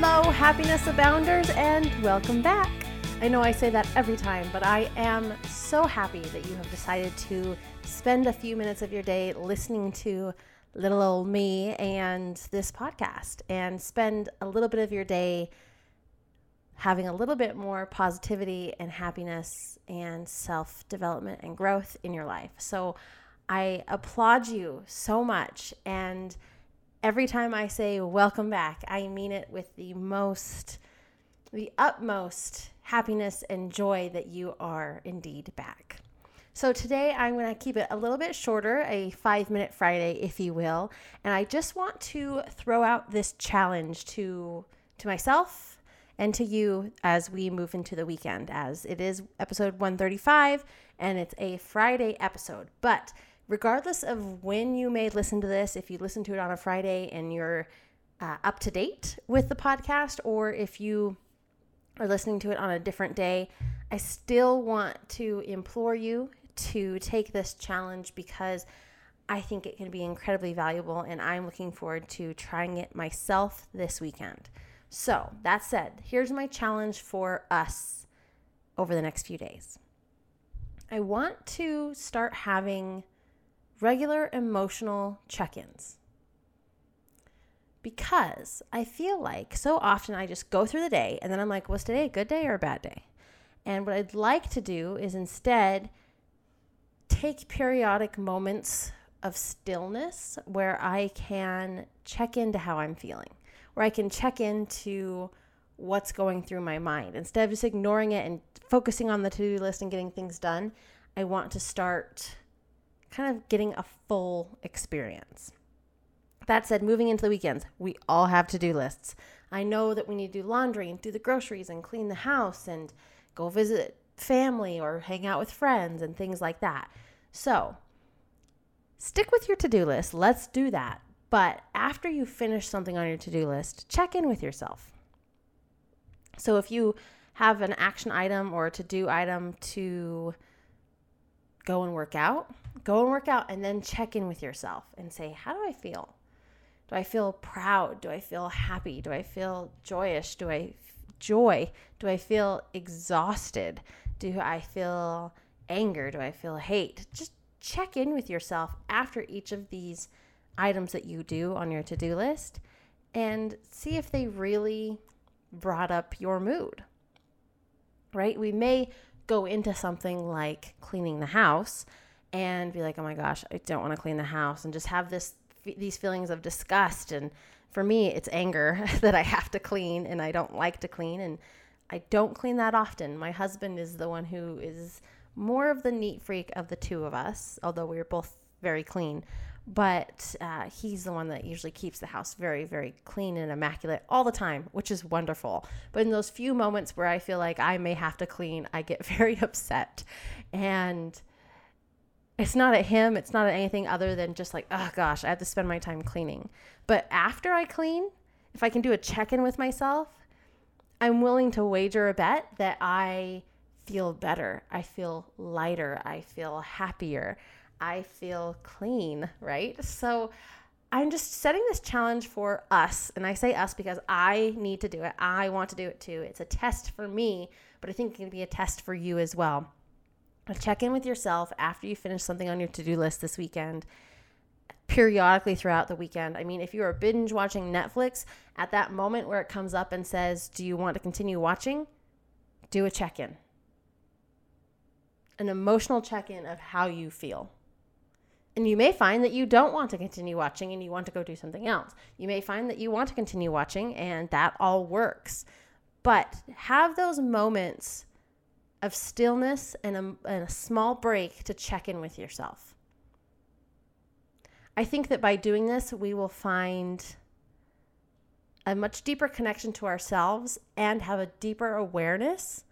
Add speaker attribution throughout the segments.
Speaker 1: Hello, Happiness Abounders, and welcome back. I know I say that every time, but I am so happy that you have decided to spend a few minutes of your day listening to little old me and this podcast and spend a little bit of your day having a little bit more positivity and happiness and self development and growth in your life. So I applaud you so much. And every time I say welcome back, I mean it with the most, the utmost happiness and joy that you are indeed back. So today I'm going to keep it a little bit shorter, a five minute Friday, if you will. And I just want to throw out this challenge to, to myself and to you as we move into the weekend, as it is episode 135 and it's a Friday episode. But regardless of when you may listen to this, if you listen to it on a Friday and you're uh, up to date with the podcast, or if you are listening to it on a different day, I still want to implore you to take this challenge because I think it can be incredibly valuable and I'm looking forward to trying it myself this weekend. So, that said, here's my challenge for us over the next few days. I want to start having regular emotional check ins because I feel like so often I just go through the day and then I'm like, was today a good day or a bad day? And what I'd like to do is instead take periodic moments of stillness where I can check into how I'm feeling, where I can check into what's going through my mind. Instead of just ignoring it and focusing on the to do list and getting things done, I want to start kind of getting a full experience. That said, moving into the weekends, we all have to do lists. I know that we need to do laundry and do the groceries and clean the house and go visit family or hang out with friends and things like that. So, stick with your to do list. Let's do that. But after you finish something on your to do list, check in with yourself. So, if you have an action item or a to do item to go and work out, go and work out and then check in with yourself and say, How do I feel? Do I feel proud? Do I feel happy? Do I feel joyous? Do I joy? Do I feel exhausted? Do I feel anger? Do I feel hate? Just check in with yourself after each of these items that you do on your to do list and see if they really brought up your mood. Right? We may go into something like cleaning the house and be like, oh my gosh, I don't want to clean the house, and just have this these feelings of disgust and for me it's anger that I have to clean and I don't like to clean and I don't clean that often. My husband is the one who is more of the neat freak of the two of us, although we are both very clean. But uh, he's the one that usually keeps the house very, very clean and immaculate all the time, which is wonderful. But in those few moments where I feel like I may have to clean, I get very upset. And it's not at him, it's not at anything other than just like, oh gosh, I have to spend my time cleaning. But after I clean, if I can do a check in with myself, I'm willing to wager a bet that I feel better. I feel lighter. I feel happier. I feel clean, right? So I'm just setting this challenge for us. And I say us because I need to do it. I want to do it too. It's a test for me, but I think it can be a test for you as well check in with yourself after you finish something on your to do list this weekend periodically throughout the weekend. I mean, if you are binge watching Netflix, at that moment where it comes up and says, Do you want to continue watching? Do a check in. An emotional check in of how you feel. And you may find that you don't want to continue watching and you want to go do something else. You may find that you want to continue watching and that all works. But have those moments of stillness and a, and a small break to check in with yourself. I think that by doing this, we will find a much deeper connection to ourselves and have a deeper awareness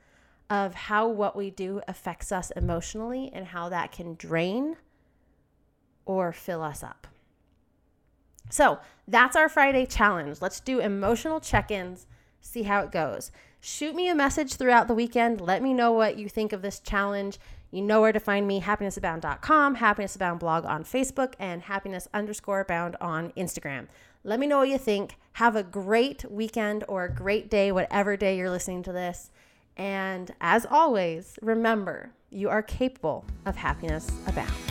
Speaker 1: of how what we do affects us emotionally and how that can drain or fill us up. So that's our Friday challenge. Let's do emotional check ins, see how it goes. Shoot me a message throughout the weekend. Let me know what you think of this challenge. You know where to find me happinessabound.com, happiness abound blog on Facebook, and happiness underscore abound on Instagram. Let me know what you think. Have a great weekend or a great day, whatever day you're listening to this. And as always, remember you are capable of happiness abound.